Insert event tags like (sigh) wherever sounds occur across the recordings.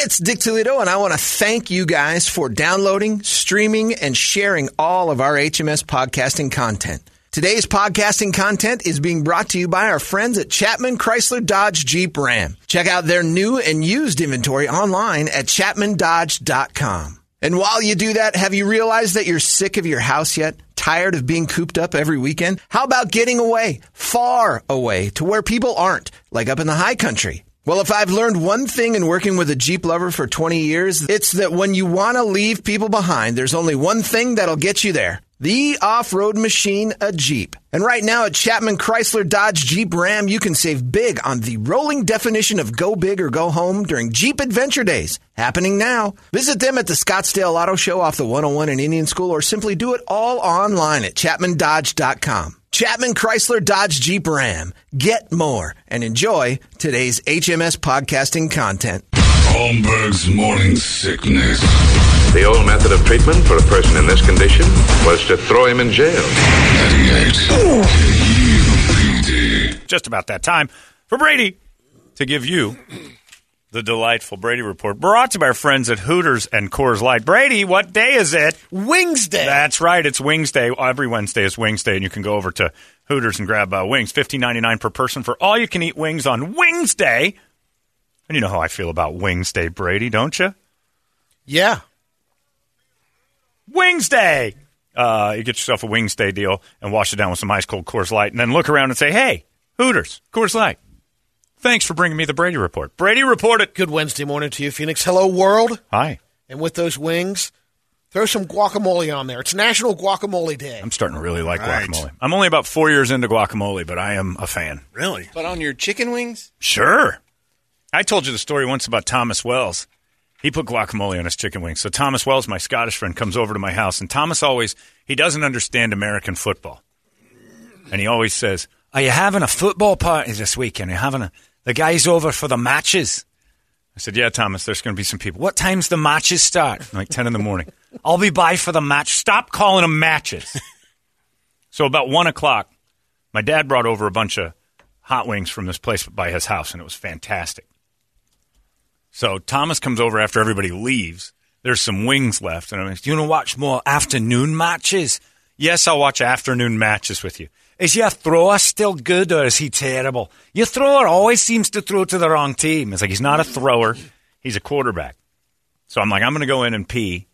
It's Dick Toledo, and I want to thank you guys for downloading, streaming, and sharing all of our HMS podcasting content. Today's podcasting content is being brought to you by our friends at Chapman Chrysler Dodge Jeep Ram. Check out their new and used inventory online at chapmandodge.com. And while you do that, have you realized that you're sick of your house yet? Tired of being cooped up every weekend? How about getting away, far away, to where people aren't, like up in the high country? Well, if I've learned one thing in working with a Jeep lover for 20 years, it's that when you want to leave people behind, there's only one thing that'll get you there. The off-road machine, a Jeep. And right now at Chapman Chrysler Dodge Jeep Ram, you can save big on the rolling definition of go big or go home during Jeep Adventure Days. Happening now. Visit them at the Scottsdale Auto Show off the 101 in Indian School or simply do it all online at chapmandodge.com. Chapman Chrysler Dodge Jeep Ram. Get more and enjoy today's HMS podcasting content. Holmberg's morning sickness. The old method of treatment for a person in this condition was to throw him in jail. 98. Just about that time for Brady to give you the delightful Brady report brought to you by our friends at Hooters and Coors Light. Brady, what day is it? Wings Day. That's right. It's Wings Day. Every Wednesday is Wings Day, and you can go over to Hooters and grab uh, wings, fifteen ninety nine per person for all you can eat wings on Wings Day. And you know how I feel about Wings Day, Brady, don't you? yeah. Wings Day. Uh, you get yourself a Wings Day deal and wash it down with some ice cold Coors Light, and then look around and say, "Hey, Hooters, Coors Light, thanks for bringing me the Brady report." Brady reported. Good Wednesday morning to you, Phoenix. Hello, world. Hi. And with those wings, throw some guacamole on there. It's National Guacamole Day. I'm starting to really like Right. guacamole. I'm only about four years into guacamole, but I am a fan. Really? But on your chicken wings? Sure. I told you the story once about Thomas Wells. He put guacamole on his chicken wings. So Thomas Wells, my Scottish friend, comes over to my house, and Thomas always he doesn't understand American football, and he always says, "Are you having a football party this weekend? Are you having a the guys over for the matches?" I said, "Yeah, Thomas. There's going to be some people. What time's the matches start? (laughs) Like ten in the morning. (laughs) I'll be by for the match. Stop calling them matches." (laughs) so about one o'clock, my dad brought over a bunch of hot wings from this place by his house, and it was fantastic. So Thomas comes over after everybody leaves. There's some wings left, and I'm like, "Do you want to watch more afternoon matches?" Yes, I'll watch afternoon matches with you. Is your thrower still good, or is he terrible? Your thrower always seems to throw to the wrong team. It's like he's not a thrower; he's a quarterback. So I'm like, I'm going to go in and pee.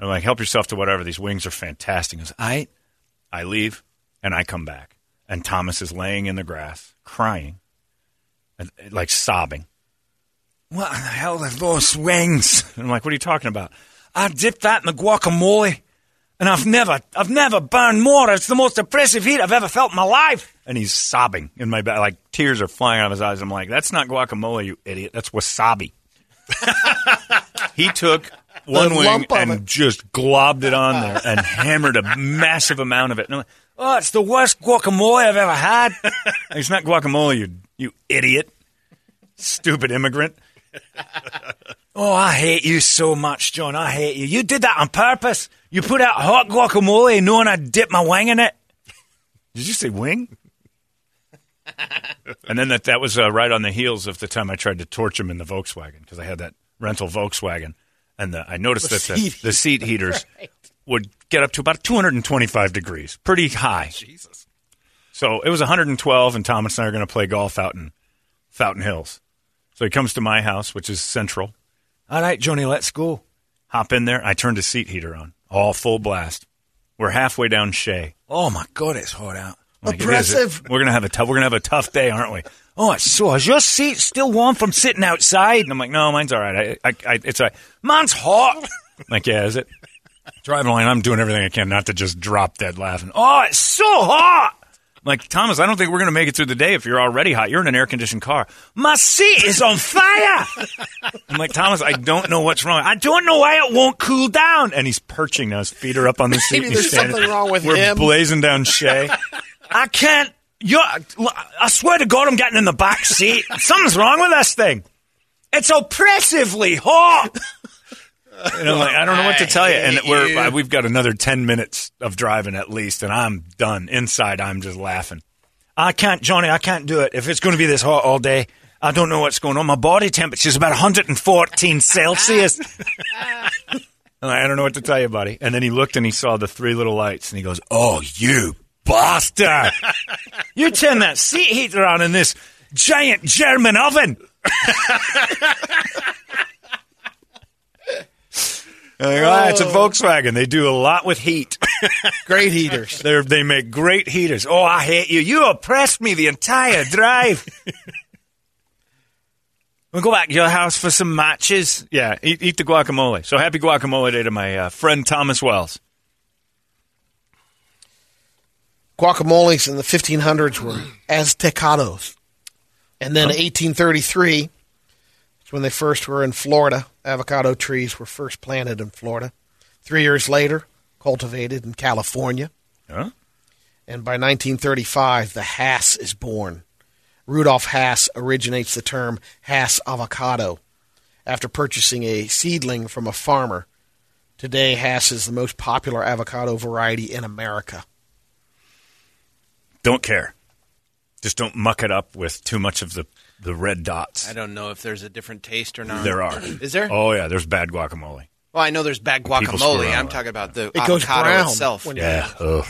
I'm like, help yourself to whatever. These wings are fantastic. He goes, I, I leave, and I come back, and Thomas is laying in the grass, crying, and, like sobbing. What the hell are those wings? (laughs) I'm like, what are you talking about? I dipped that in the guacamole, and I've never, I've never burned more. It's the most oppressive heat I've ever felt in my life. And he's sobbing in my back, like tears are flying out of his eyes. I'm like, that's not guacamole, you idiot. That's wasabi. (laughs) he took one wing and it. just globbed it on there and (laughs) hammered a massive amount of it. And I'm like, oh, it's the worst guacamole I've ever had. (laughs) it's not guacamole, you, you idiot. Stupid immigrant. Oh, I hate you so much, John. I hate you. You did that on purpose. You put out hot guacamole knowing I'd dip my wing in it. (laughs) Did you say wing? (laughs) and then that, that was uh, right on the heels of the time I tried to torch him in the Volkswagen because I had that rental Volkswagen. And the, I noticed The that the, seat the seat heaters (laughs) would get up to about 225 degrees, pretty high. Jesus. So it was 112, and Thomas and I are going to play golf out in Fountain Hills. So he comes to my house, which is central. All right, Johnny, let's go. Hop in there. I turned the seat heater on, all full blast. We're halfway down Shea. Oh my god, it's hot out. Oppressive. We're gonna have a tough. We're gonna have a tough day, aren't we? Oh, it's so. Is your seat still warm from sitting outside? And I'm like, no, mine's all right. I, I, I it's all right. Mine's hot. I'm like, yeah, is it? Driving along, I'm doing everything I can not to just drop dead laughing. Oh, it's so hot. Like, Thomas, I don't think we're going to make it through the day if you're already hot. You're in an air conditioned car. My seat is on fire. I'm like, Thomas, I don't know what's wrong. I don't know why it won't cool down. And he's perching now. His feet are up on the (laughs) seat. Maybe there's something wrong with We're him. blazing down Shea. I can't. You're, I swear to God, I'm getting in the back seat. Something's wrong with this thing. It's oppressively hot. And I'm like, I don't know what to tell you. And we're we've got another ten minutes of driving at least, and I'm done. Inside, I'm just laughing. I can't, Johnny. I can't do it. If it's going to be this hot all day, I don't know what's going on. My body temperature is about 114 Celsius. (laughs) I don't know what to tell you, buddy. And then he looked and he saw the three little lights, and he goes, "Oh, you bastard! you turn that seat heater on in this giant German oven." (laughs) I'm like, "Ah, it's a Volkswagen. They do a lot with heat. (laughs) Great heaters. They they make great heaters. Oh, I hate you. You oppressed me the entire drive. (laughs) We'll go back to your house for some matches. Yeah, eat, eat the guacamole. So happy guacamole day to my uh, friend Thomas Wells. Guacamoles in the 1500s were Aztecados. And then 1833, that's when they first were in Florida. Avocado trees were first planted in Florida. Three years later, cultivated in California. Huh? And by 1935, the Hass is born. Rudolf Hass originates the term Hass avocado after purchasing a seedling from a farmer. Today, Hass is the most popular avocado variety in America. Don't care. Just don't muck it up with too much of the, the red dots. I don't know if there's a different taste or not. There are. (clears throat) Is there? Oh yeah, there's bad guacamole. Well, I know there's bad guacamole. I'm talking about the It goes avocado brown itself. when you- Yeah. Ugh.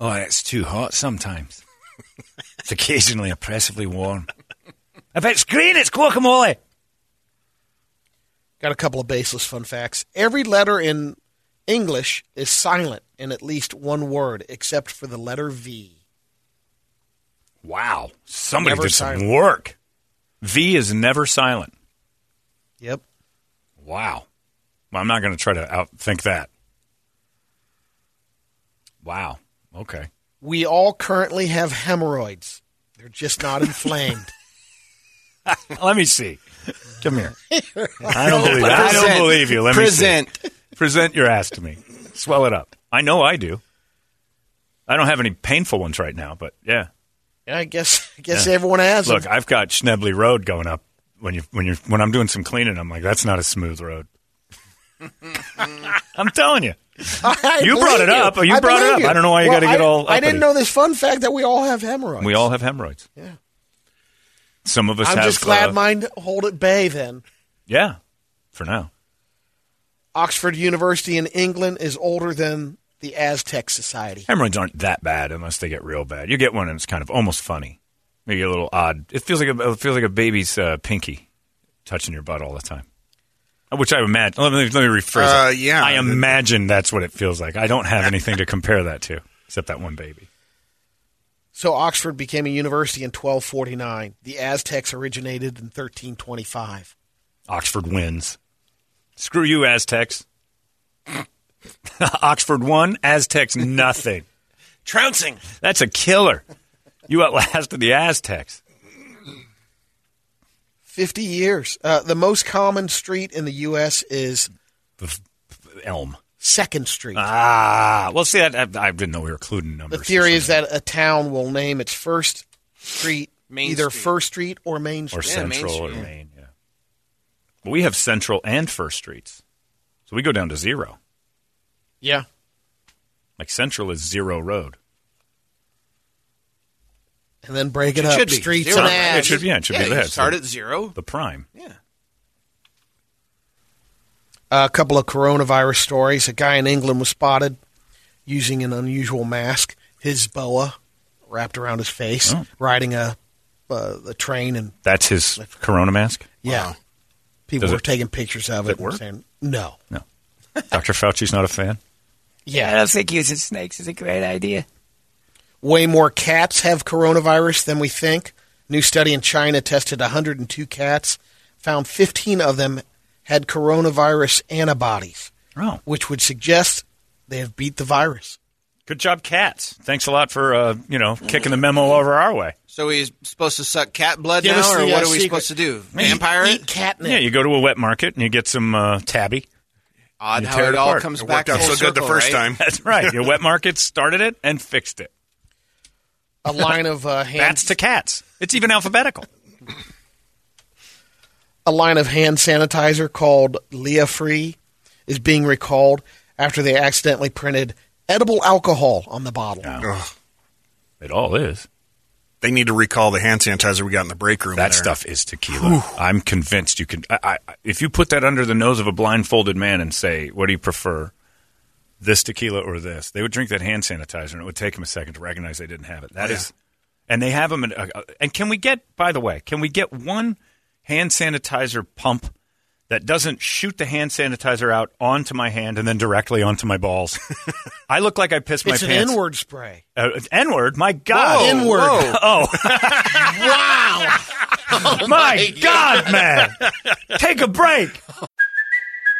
Oh, it's too hot sometimes. (laughs) it's occasionally oppressively warm. If it's green, it's guacamole. Got a couple of baseless fun facts. Every letter in English is silent in at least one word, except for the letter V. Wow. Somebody Never did some silent. work. V is never silent. Yep. Wow. Well, I'm not going to try to outthink that. Wow. Okay. We all currently have hemorrhoids. They're just not inflamed. (laughs) (laughs) Let me see. Come here. I don't believe I don't believe you. Let Present. me see. Present your ass to me. Swell it up. I know I do. I don't have any painful ones right now, but yeah. I guess (laughs) I guess Yeah. everyone has Look, them. I've got Schnebly Road going up. When you when you when I'm doing some cleaning, I'm like, that's not a smooth road. (laughs) I'm telling you. I You brought it up. You I brought it up. you. I don't know why you Well, gotta get I- all I didn't know this fun fact that we all have hemorrhoids. We all have hemorrhoids. Yeah. Some of us I'm have. just glad uh, mine hold at bay then. Yeah, for now. Oxford University in England is older than the Aztec Society. Hemorrhoids aren't that bad unless they get real bad. You get one and it's kind of almost funny, maybe a little odd. It feels like a it feels like a baby's uh, pinky touching your butt all the time. Which I imagine. Let me, let me rephrase Uh, it. yeah. I imagine that's what it feels like. I don't have anything to compare that to except that one baby. So Oxford became a university in 1249. The Aztecs originated in 1325. Oxford wins. Screw you, Aztecs. (laughs) Oxford won. Aztecs nothing. (laughs) Trouncing. That's a killer. You outlasted the Aztecs. 50 years. Uh, the most common street in the U.S. is Elm. Second Street. Ah, well, see, I, I didn't know we were including numbers. the theory is that a town will name its first street Main either Street. First Street or Main or Street. Main Central or Street. Main. Yeah. But we have Central and First Streets, so we go down to zero. Yeah. Like Central is zero road. And then break it, It up. should be. Streets Zero. and It ads. should, yeah, it should yeah, be you that. start So at zero. the prime. Yeah. a couple of coronavirus stories. A guy in England was spotted using an unusual mask, his boa wrapped around his face, Oh. riding a uh, a train, and That's his Corona mask. yeah, people Does were it- taking pictures of it it work? and saying no. No, Dr. Fauci's not a fan. Yeah. I don't think using snakes is a great idea. Way more cats have coronavirus than we think. New study in China tested 102 cats, found 15 of them had coronavirus antibodies, Oh, which would suggest they have beat the virus. good job, cats. Thanks a lot for uh, you know kicking the memo over our way. So he's supposed to suck cat blood Give us now, or the, what uh, are we secret. supposed to do? Vampire Eat it? catnip. Yeah, you go to a wet market and you get some uh, tabby. Odd You how it it all comes It back worked out full so good the first right? time. That's right. Your wet (laughs) market started it and fixed it. A line of uh, (laughs) hand, Bats to cats. It's even alphabetical. a line of hand sanitizer called Leah Free is being recalled after they accidentally printed edible alcohol on the bottle. Ugh. It all is. They need to recall the hand sanitizer we got in the break room. That there. stuff is tequila. I'm convinced you can. I, I, if you put that under the nose of a blindfolded man and say, "What do you prefer, this tequila or this?" They would drink that hand sanitizer, and it would take them a second to recognize they didn't have it. That is, and they have them. In, uh, and can we get? By the way, can we get one hand sanitizer pump that doesn't shoot the hand sanitizer out onto my hand and then directly onto my balls? (laughs) I look like I pissed my It's an. N-word spray. Uh, N word. My God. Whoa, N-word. whoa. (laughs) Oh. wow. (laughs) My God, man. Take a break.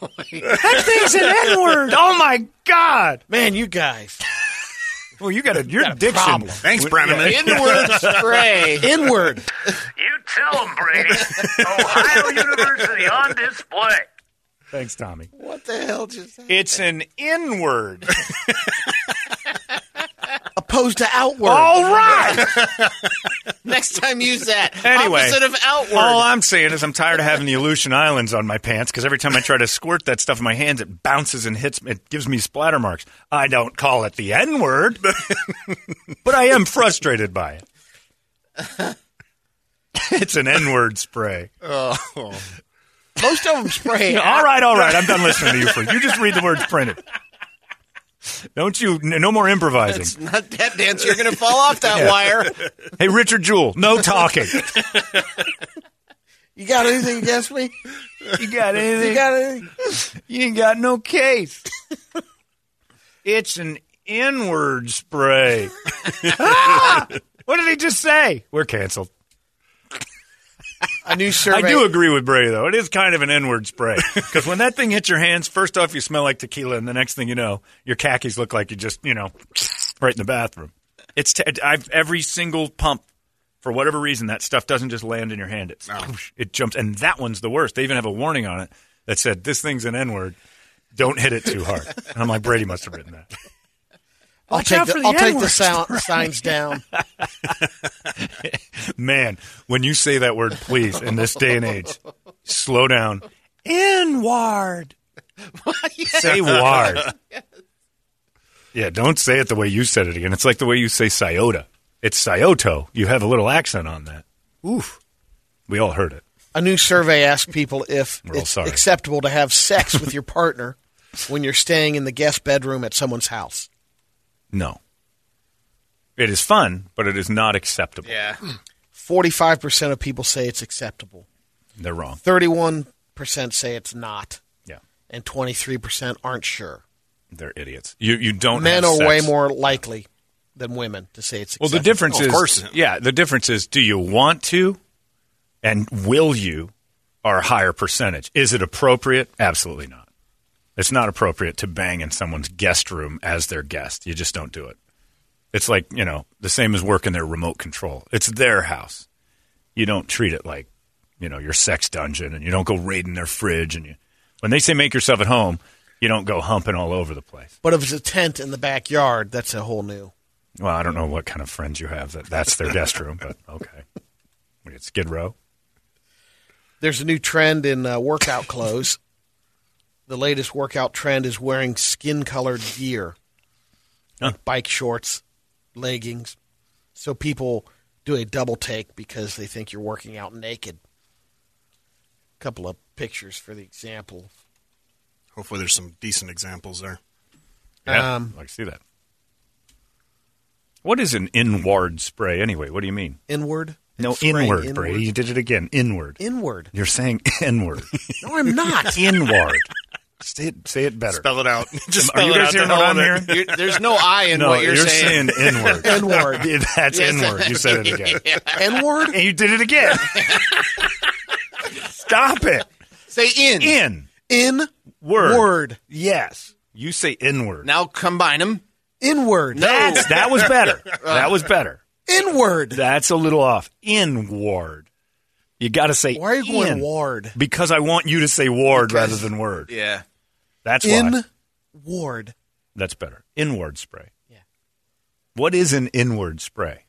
That thing's an N word. Oh, my God. Man, you guys. Well, you got a, your diction. problem. Thanks, Brenneman. (laughs) N-word spray. N-word. You tell him, Brady. Ohio University on display. Thanks, Tommy. What the hell just happened? It's an N word. (laughs) Opposed to outward. All (laughs) right. Next time, use that. Anyway, Opposite of outward. all I'm saying is I'm tired of having the Aleutian Islands on my pants because every time I try to squirt that stuff in my hands, it bounces and hits. It gives me splatter marks. I don't call it the N word, (laughs) but I am frustrated by it. (laughs) it's an N word spray. Oh. Most of them spray. all right, all right. I'm done listening to you. For you just read the words printed. Don't you? No more improvising. It's not that dance. You're going to fall off that (laughs) wire. Hey, Richard Jewell, no talking. (laughs) You got anything against me? You got You anything? got anything? You ain't got no case. it's an N-word spray. (laughs) Ah! What did he just say? We're canceled. A new survey. I do agree with Bray, though. It is kind of an N-word spray. (laughs) Because when that thing hits your hands, first off, you smell like tequila, and the next thing you know, your khakis look like you just, you know, (sniffs) right in the bathroom. It's t- I've every single pump. For whatever reason, that stuff doesn't just land in your hand. It's, whoosh, It jumps, and that one's the worst. They even have a warning on it that said, "This thing's an N-word. Don't hit it too hard." And I'm like, Brady must have written that. I'll Watch take the, the I'll take the N-word sound, signs down. (laughs) Man, when you say that word, please, in this day and age, slow down. N-ward. (laughs) Say ward. Yeah, don't say it the way you said it again. It's like the way you say Scioto. It's Scioto. You have a little accent on that. Oof. We all heard it. A new survey asked people if (laughs) it's acceptable to have sex with your partner when you're staying in the guest bedroom at someone's house. No. It is fun, but it is not acceptable. Yeah. Hmm. 45% of people say it's acceptable. They're wrong. 31% say it's not. Yeah. And 23% aren't sure. They're idiots. You you don't Men have are way more likely than women to say it's Well, acceptable. the difference oh, Of is, course. yeah, the difference is, do you want to, and will you, are a higher percentage. Is it appropriate? Absolutely not. It's not appropriate to bang in someone's guest room as their guest. You just don't do it. It's like you know the same as working their remote control. It's their house. You don't treat it like you know your sex dungeon, and you don't go raiding their fridge. And you, when they say make yourself at home, you don't go humping all over the place. But if it's a tent in the backyard, that's a whole new. Well, I don't know what kind of friends you have that that's their guest room, but okay. What, it's Skid Row. There's a new trend in uh, workout clothes. The latest workout trend is wearing skin colored gear. like bike shorts, leggings. So people do a double take because they think you're working out naked. A couple of pictures for the example. Hopefully, there's some decent examples there. Yeah, Um, I see that. What is an inward spray anyway? What do you mean? Inward. No, Spray inward, inward. Brady. You did it again. Inward. Inward. You're saying (laughs) inward. No, I'm not. inward. Say it, say it better. Spell it out. (laughs) Just Are you spell it guys out hearing the what whole I'm there. hearing? You're- there's no I in no, what you're, saying. inward. Inward. (laughs) (laughs) That's Yes. inward. You said it again. Inward. And you did it again. Stop it. Say in. In. In Word. word. Yes. You say inward. Now combine them. Inward. That's, that was better. That was better. Inward. That's a little off. Inward. You got to say Why are you going in. ward? Because I want you to say ward rather than word. Yeah. That's why. In ward. That's better. Inward spray. Yeah. What is an inward spray?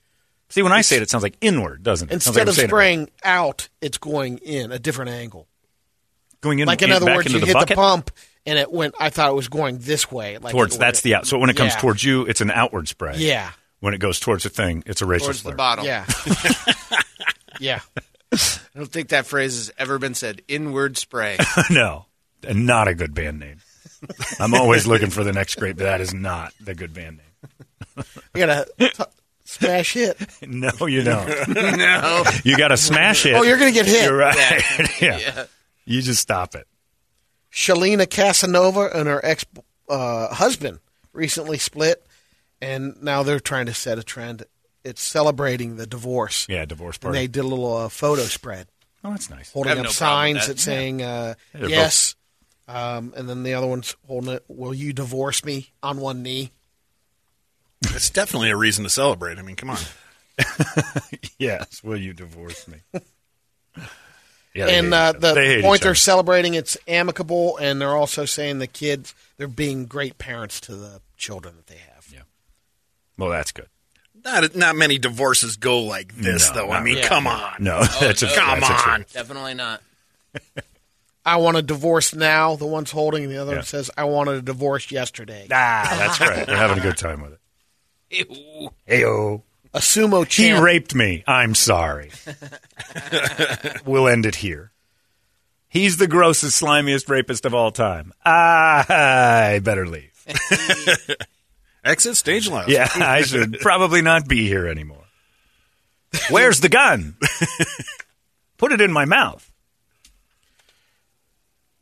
See, when I say it, it sounds like inward, doesn't it? It like Instead of saying it spraying out, it's going in a different angle. going in, like in in- other back words, into you the hit bucket the pump and it went. I thought it was going this way. Like towards. it That's the out. So when it comes Yeah. towards you, it's an outward spray. Yeah. When it goes towards the thing, it's a racial Towards slur. the bottom. Yeah. (laughs) yeah. (laughs) I don't think that phrase has ever been said. Inward spray. (laughs) no, and not a good band name. I'm always looking for the next great, but that is not the good band name. You gotta t- smash it. No, you don't. (laughs) no. You got to smash it. Oh, you're gonna get hit. You're right. (laughs) yeah. Yeah. You just stop it. Shalina Casanova and her ex uh, husband recently split, and now they're trying to set a trend. It's celebrating the divorce. Yeah, divorce And party. they did a little uh, photo spread oh, that's nice. holding up no signs that. that saying uh, Yeah, they're yes, um, and then the other one's holding it. Will you divorce me on one knee? It's definitely a reason to celebrate. I mean, come on. (laughs) Yes. Will you divorce me? (laughs) Yeah, and uh, the They point they're celebrating it's amicable, and they're also saying the kids they're being great parents to the children that they have. Yeah. Well, that's good. Not not many divorces go like this, No, though. I mean, really. come on. No, Oh, (laughs) that's a Come that's a on. Definitely not. I want a divorce now. The one's holding, and the other Yeah. one says, "I wanted a divorce yesterday." Ah, that's right. They're having a good time with it. (laughs) Ew. Heyo. A sumo He raped me. I'm sorry. (laughs) we'll end it here. He's the grossest, slimiest rapist of all time. I better leave. (laughs) Exit stage left. Yeah, I should probably not be here anymore. Where's the gun? Put it in my mouth.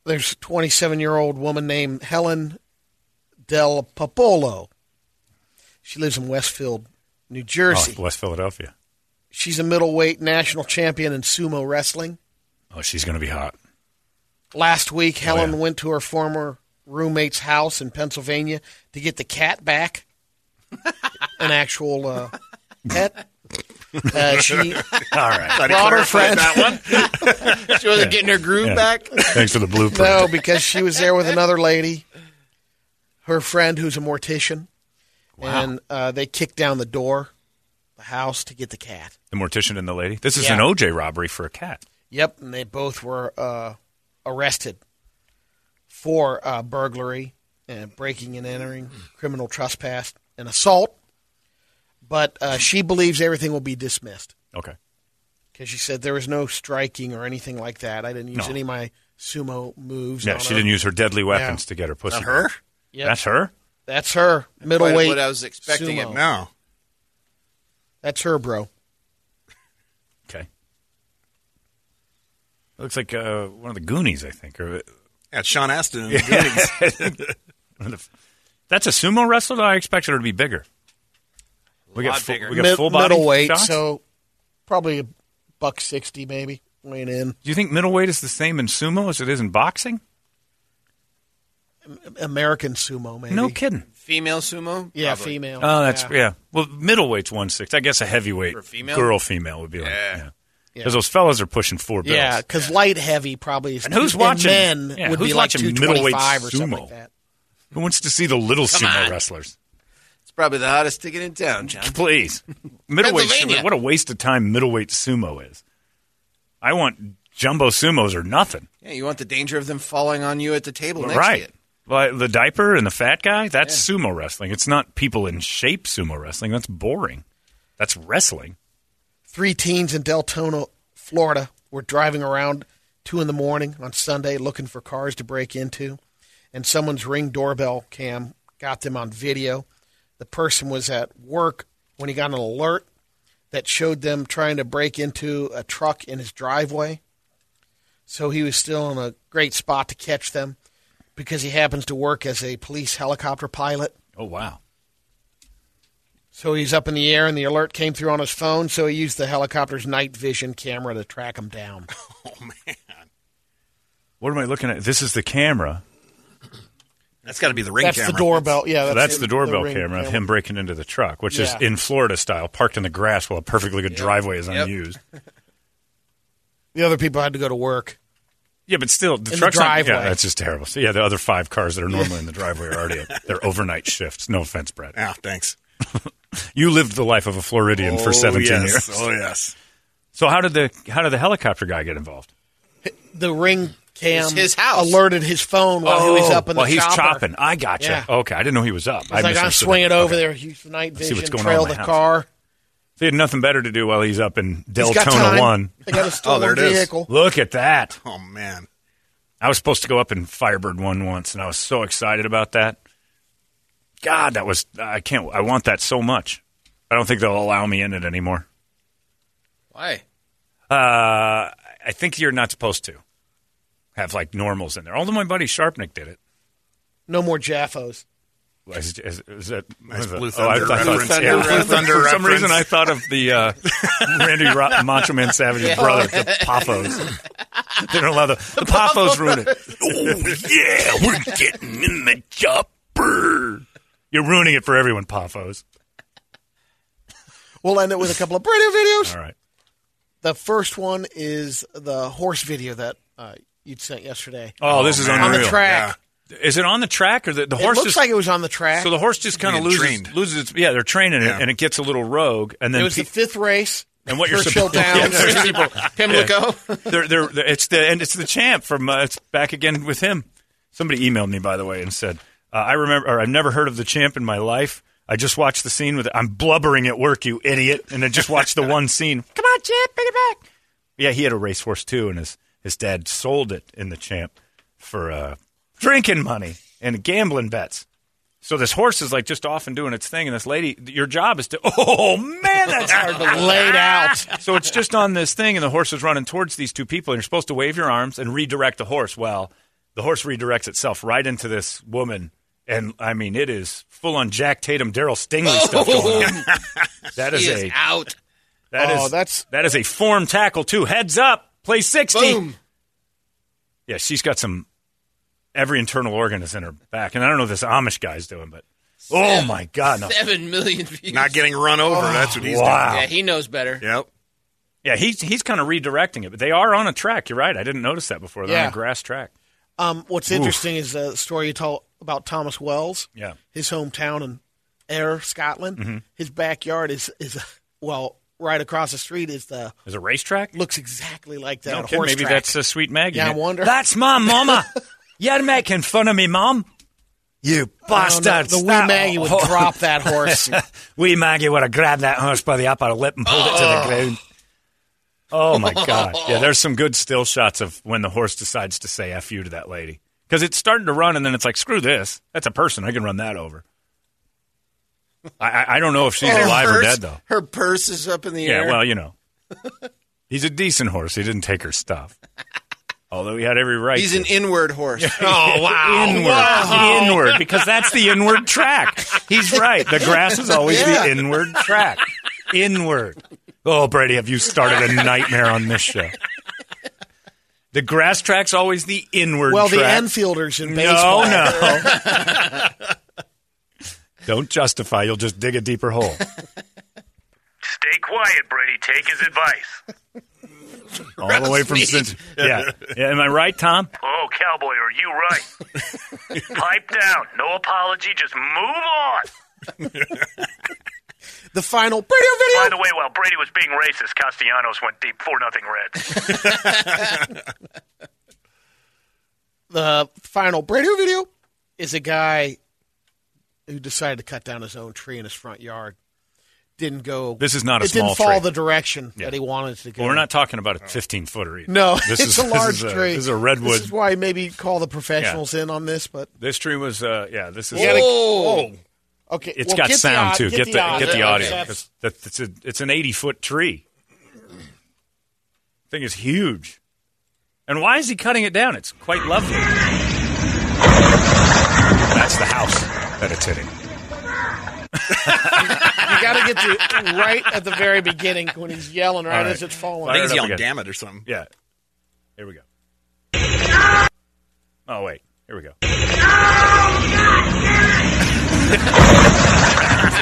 There's a 27 year old woman named Helen Del Popolo. She lives in Westfield, New Jersey. Oh, West Philadelphia. She's a middleweight national champion in sumo wrestling. Oh, she's going to be hot. Last week, Helen yeah. went to her former roommate's house in Pennsylvania to get the cat back, (laughs) an actual uh, pet. Uh, she (laughs) All right. brought her friend. (laughs) She wasn't getting her groove Yeah. back. Thanks for the blueprint. No, because she was there with another lady, her friend who's a mortician, and uh, they kicked down the door, the house to get the cat. The mortician and the lady. This is Yeah. an OJ robbery for a cat. Yep, and they both were uh, arrested for uh, burglary and breaking and entering, criminal trespass, and assault. But uh, she believes everything will be dismissed Okay. because she said there was no striking or anything like that. I didn't use No. any of my sumo moves. Yeah, on she her. didn't use her deadly weapons Yeah. to get her pussy. Not her? Yep. That's her? That's her Quite middleweight. what I was expecting sumo. it. No. That's her, bro. Okay. Looks like uh, one of the Goonies, I think. Or, Yeah, it's Sean Astin. in the (laughs) Goonies. One of the- That's a sumo wrestler? I expected her to be bigger. We got, lot full, bigger. we got Mid- full body middleweight, shots? so probably a buck sixty, maybe weighing in. Do you think middleweight is the same in sumo as it is in boxing? American sumo, maybe. No kidding. Female sumo? Yeah, Probably. female. Oh, that's yeah. yeah. Well, middleweight's one six. I guess a heavyweight For female? girl female would be like Yeah. yeah. Yeah. Because those fellas are pushing four bills. Yeah, because light heavy probably is. And who's watching- Men yeah, would who's be like watching two middleweight twenty five or something sumo? like that. Who wants to see the little Come sumo on. wrestlers? It's probably the hottest ticket in town, (laughs) John. Please, middleweight. Pennsylvania. What a waste of time middleweight sumo is. I want jumbo sumos or nothing. Yeah, you want the danger of them falling on you at the table next right. to you. Well, the diaper and the fat guy, that's sumo wrestling. It's not people in shape sumo wrestling. That's boring. That's wrestling. Three teens in Deltona, Florida, were driving around two in the morning on Sunday looking for cars to break into, and someone's ring doorbell cam got them on video. The person was at work when he got an alert that showed them trying to break into a truck in his driveway. So he was still in a great spot to catch them because he happens to work as a police helicopter pilot. Oh, wow. So he's up in the air, and the alert came through on his phone. So he used the helicopter's night vision camera to track him down. (laughs) Oh, man. What am I looking at? This is the camera. That's got to be the ring That's camera. the doorbell. Yeah, So that's, that's the- the doorbell ring camera of him breaking into the truck, which is in Florida style, parked in the grass while a perfectly good driveway is Yep. unused. (laughs) The other people had to go to work. Yeah, but still, the In the truck's not- driveway. yeah, that's just terrible. So yeah, the other five cars that are normally in the driveway are already at their overnight shifts. No offense, Brett. Yeah, thanks. (laughs) you lived the life of a Floridian for Oh, 17 yes. years. Oh, yes. So how did the how did the helicopter guy get involved? The ring cam his house. alerted his phone while he was up in the house. while he's chopper. chopping. I gotcha. Yeah. Okay, I didn't know he was up. He's I like, I'm swinging over Okay. there, use the night I see vision, what's going trail on the house. car. They had nothing better to do while he's up in Deltona. One. They got a (laughs) stolen there it is. vehicle. Look at that. Oh, man. I was supposed to go up in Firebird One once, and I was so excited about that. God, that was I can't. I want that so much. I don't think they'll allow me in it anymore. Why? Uh, I think you're not supposed to have like normals in there. Although my buddy Sharpnick did it. No more Jaffos. Is, is, is that Nice was it- Blue oh, I- Thunder I thought- reference. yeah, Blue Thunder For some reference. reason, I thought of the uh, Randy Ro- Macho Man Savage's brother, the Poffos. (laughs) they don't allow the the Poffos ruin it. Oh yeah, we're getting in the chopper. You're ruining it for everyone, Poffos. We'll end it with a couple of radio videos. All right. The first one is the horse video that uh, you'd sent yesterday. Oh, this is unreal. on the track. Is it on the track or the, the It horse? looks just, like it was on the track. So the horse just kind of Being loses trained. loses its yeah. They're training Yeah. it and it gets a little rogue and then it was pe- the fifth race. and what you're Churchill supposed down. (laughs) Yeah, people (laughs) Pimlico. they're, they're, they're- it's the and it's the champ from uh, it's back again with him. Somebody emailed me by the way and said uh, I remember or I've never heard of the champ in my life. I just watched the scene with. I'm blubbering at work, you idiot, and I just watched the (laughs) one scene. Come on, champ, bring it back. Yeah, he had a racehorse too, and his his dad sold it in the champ for uh, drinking money and gambling bets. So this horse is like just off and doing its thing, and this lady, your job is to. (laughs) Oh man, that's hard to lay out. (laughs) So it's just on this thing, and the horse is running towards these two people, and you're supposed to wave your arms and redirect the horse. Well, the horse redirects itself right into this woman, and I mean, it is full on Jack Tatum, Darryl Stingley stuff going on. (laughs) That is He a is out. that is Oh, that's- that is a form tackle too. Heads up, play sixty. Boom. Yeah, she's got some. Every internal organ is in her back, and I don't know what this Amish guy's doing, but oh my god, no! Seven million views. Not getting run over. That's what he's wow. Yeah, he knows better. Yep. Yeah, he's he's kind of redirecting it, but they are on a track. You're right. I didn't notice that before. They're on Yeah. a grass track. Um, what's interesting is the story you told about Thomas Wells. Yeah. his hometown in Ayr, Scotland. Mm-hmm. His backyard is is well right across the street is the There's a racetrack. looks exactly like that Okay, horse maybe track. that's a sweet Maggie. Yeah, I wonder. That's my mama. (laughs) You're making fun of me, mom. You oh, I don't The wee Maggie would drop that horse. (laughs) wee Maggie would have grabbed that horse by the upper lip and pulled it to the oh. ground. Oh my (laughs) god! Yeah, there's some good still shots of when the horse decides to say "f you" to that lady because it's starting to run, and then it's like, "Screw this! That's a person. I can run that over." (laughs) I, I, don't know if she's Her alive or dead though. Her purse is up in the Yeah, air. Yeah, well, you know, (laughs) he's a decent horse. He didn't take her stuff, (laughs) although he had every right. He's to. an inward horse. Oh wow! Inward, inward, because that's the inward track. He's right. The grass is always Yeah. the inward track. Inward. Oh, Brady, have you started a nightmare on this show? The grass track's always the inward. well, the track. infielders in No, no. Don't justify. You'll just dig a deeper hole. (laughs) Stay quiet, Brady. Take his advice. (laughs) All the way from Cincinnati. Yeah. yeah. Am I right, Tom? Oh, cowboy, are you right? (laughs) Pipe down. No apology. Just move on. The final radio video. By the way, while Brady was being racist, Castellanos went deep for nothing Reds. the final radio video is a guy who decided to cut down his own tree in his front yard. Didn't go. This is not a it small didn't follow tree. the direction Yeah. that he wanted to go. Well, we're not talking about a 15 footer either. No, this it's is, a large (laughs) this is tree. This is a redwood. This is why maybe call the professionals in on this. But This tree was, uh, yeah, this is. Oh, okay, it's well, got get the sound au- too. get Get the the, audio. get the audio. That's- 'cause that- it's a it's an 80 foot tree. Thing is huge. And why is he cutting it down? It's quite lovely. That's the house that it's hitting. you got to get to right at the very beginning when he's yelling right, All right. as it's falling. Fire it up again. damn it or something. Yeah. Here we go. Oh wait. Here we go.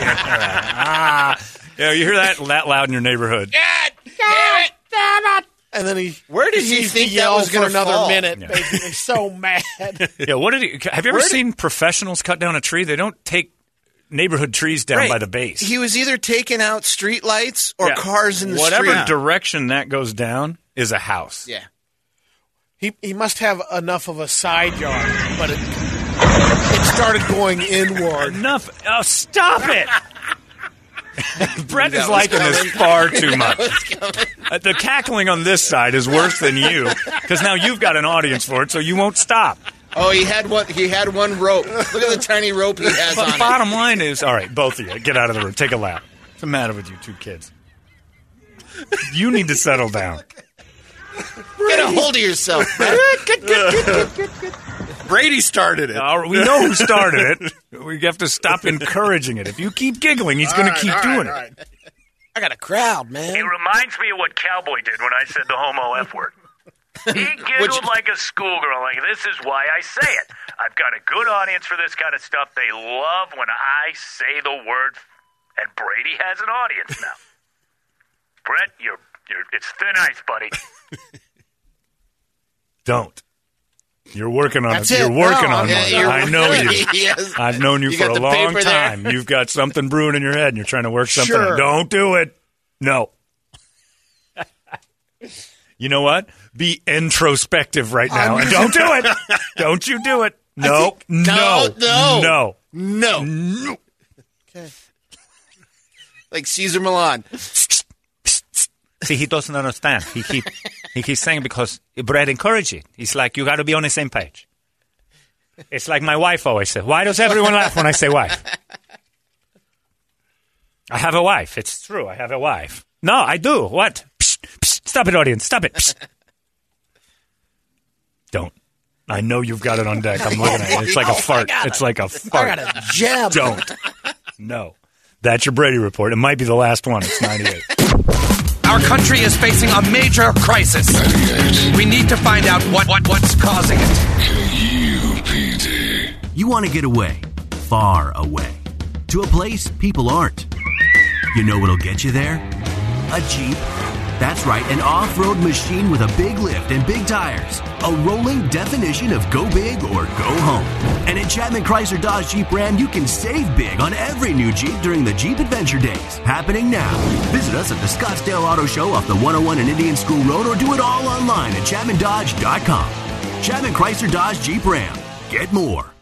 ah, (laughs) yeah, you hear that that loud in your neighborhood? And then he Where did he proceeds think that was gonna another fall? minute? Yeah. Basically, so (laughs) mad. Yeah. What did he? Have you ever Where did- seen professionals cut down a tree? They don't take neighborhood trees down Right. by the base. He was either taking out street lights or Yeah. cars in the street. Whatever street. direction that goes down is a house. yeah. He he must have enough of a side yard, but it it started going inward. Enough. Oh, stop it. (laughs) (laughs) Brett is liking this far too (laughs) much. Uh, the cackling on this side is worse than you because now you've got an audience for it, so you won't stop. Oh, he had one. He had one rope. Look at the tiny rope he has But on it. bottom line is, all right, both of you, get out of the room. Take a lap. What's the matter with you two kids? You need to settle down. Get a hold of yourself. (laughs) Brady started it. All right, we know who started it. (laughs) We have to stop encouraging it. If you keep giggling, he's going to keep doing it. I got a crowd, man. It reminds me of what Cowboy did when I said the homo F word. He (laughs) giggled like a schoolgirl, like, this is why I say it. I've got a good audience for this kind of stuff. They love when I say the word, and Brady has an audience now. Brett, you're, you're, it's thin ice, buddy. (laughs) Don't. You're working on That's it. You're working No, on yeah, I know you. (laughs) Yes. I've known you, You for a long time. You've got something brewing in your head, and you're trying to work something. Sure. out. Don't do it. No. you know what? Be introspective right now, and don't do it. (laughs) Don't you do it? No, no, no, no. No. No. Okay. Like Cesar Millan. See, he doesn't understand. He keep he keeps saying because Brad encouraged it. He's like, you got to be on the same page. It's like my wife always said. Why does everyone laugh when I say wife? I have a wife. It's true. I have a wife. No, I do. What? Psst, psst, stop it, audience. Stop it. Psst. Don't. I know you've got it on deck. I'm looking at it. It's like a (laughs) fart. It's like a fart. I got a gem. Don't. No. That's your Brady report. It might be the last one. It's 98. (laughs) Our country is facing a major crisis. We need to find out what, what what's causing it. KUPD. You want to get away, far away, to a place people aren't. You know what'll get you there? A Jeep. That's right, an off road machine with a big lift and big tires. A rolling definition of go big or go home. And at Chapman Chrysler Dodge Jeep Ram, you can save big on every new Jeep during the Jeep Adventure Days. Happening now. Visit us at the Scottsdale Auto Show off the 101 and Indian School Road or do it all online at ChapmanDodge.com. Chapman Chrysler Dodge Jeep Ram. Get more.